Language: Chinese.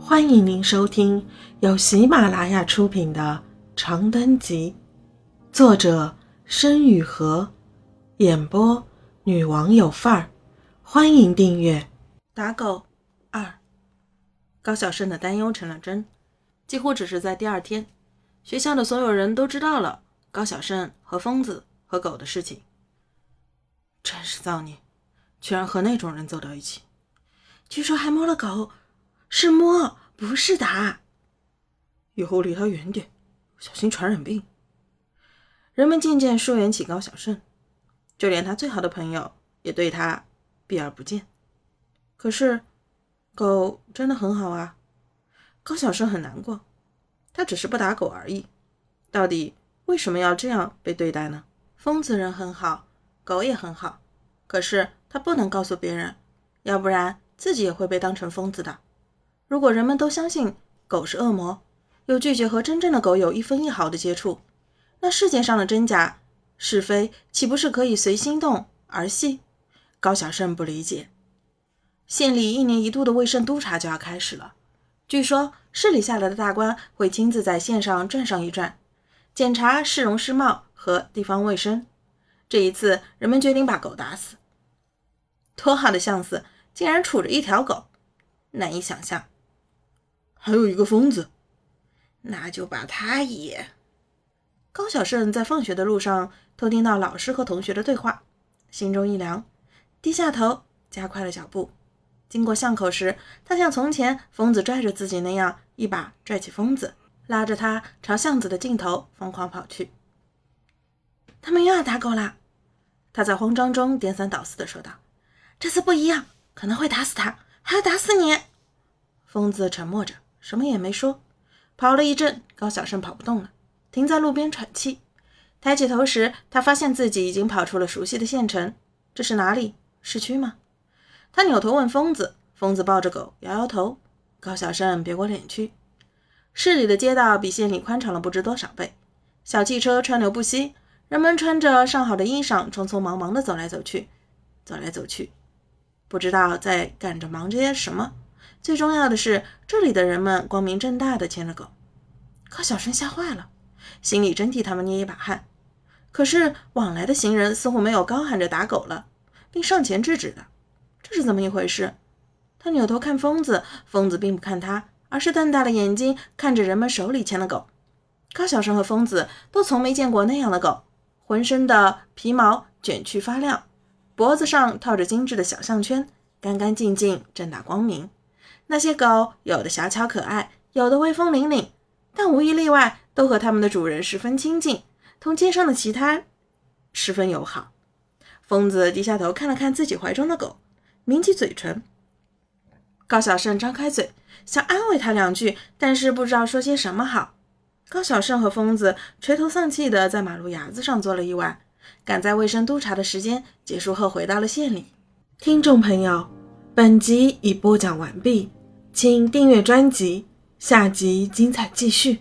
欢迎您收听由喜马拉雅出品的《长灯集》，作者申雨禾，演播女王有范儿。欢迎订阅。打狗二，高晓胜的担忧成了真。几乎只是在第二天，学校的所有人都知道了高晓胜和疯子和狗的事情。真是造孽，居然和那种人走到一起。据说还摸了狗。是摸，不是打。以后离他远点，小心传染病。人们渐渐疏远起高小胜，就连他最好的朋友也对他避而不见。可是，狗真的很好啊。高小胜很难过，他只是不打狗而已。到底为什么要这样被对待呢？疯子人很好，狗也很好，可是他不能告诉别人，要不然自己也会被当成疯子的。如果人们都相信狗是恶魔，又拒绝和真正的狗有一分一毫的接触，那世界上的真假是非岂不是可以随心动儿戏？高小胜不理解。县里一年一度的卫生督查就要开始了，据说市里下来的大官会亲自在县上转上一转，检查市容市貌和地方卫生。这一次，人们决定把狗打死。多好的相思，竟然杵着一条狗，难以想象。还有一个疯子，那就把他也。高小胜在放学的路上偷听到老师和同学的对话，心中一凉，低下头，加快了脚步。经过巷口时，他像从前疯子拽着自己那样，一把拽起疯子，拉着他朝巷子的尽头疯狂跑去。他们又要打狗了，他在慌张中颠三倒四地说道：“这次不一样，可能会打死他，还要打死你。”疯子沉默着。什么也没说，跑了一阵，高小胜跑不动了，停在路边喘气。抬起头时，他发现自己已经跑出了熟悉的县城。这是哪里？市区吗？他扭头问疯子，疯子抱着狗摇摇头。高小胜别过脸去。市里的街道比县里宽敞了不知多少倍，小汽车川流不息，人们穿着上好的衣裳，匆匆忙忙地走来走去，走来走去，不知道在干着忙着些什么。最重要的是，这里的人们光明正大的牵着狗，高小生吓坏了，心里真替他们捏一把汗。可是往来的行人似乎没有高喊着打狗了，并上前制止的，这是怎么一回事？他扭头看疯子，疯子并不看他，而是瞪大了眼睛看着人们手里牵的狗。高小生和疯子都从没见过那样的狗，浑身的皮毛卷曲发亮，脖子上套着精致的小项圈，干干净净，正大光明。那些狗有的小巧可爱，有的威风凛凛，但无一例外都和他们的主人十分亲近，同街上的其他十分友好。疯子低下头看了看自己怀中的狗，抿起嘴唇。高小胜张开嘴想安慰他两句，但是不知道说些什么好。高小胜和疯子垂头丧气地在马路牙子上坐了一晚，赶在卫生督查的时间结束后回到了县里。听众朋友，本集已播讲完毕。请订阅专辑，下集精彩继续。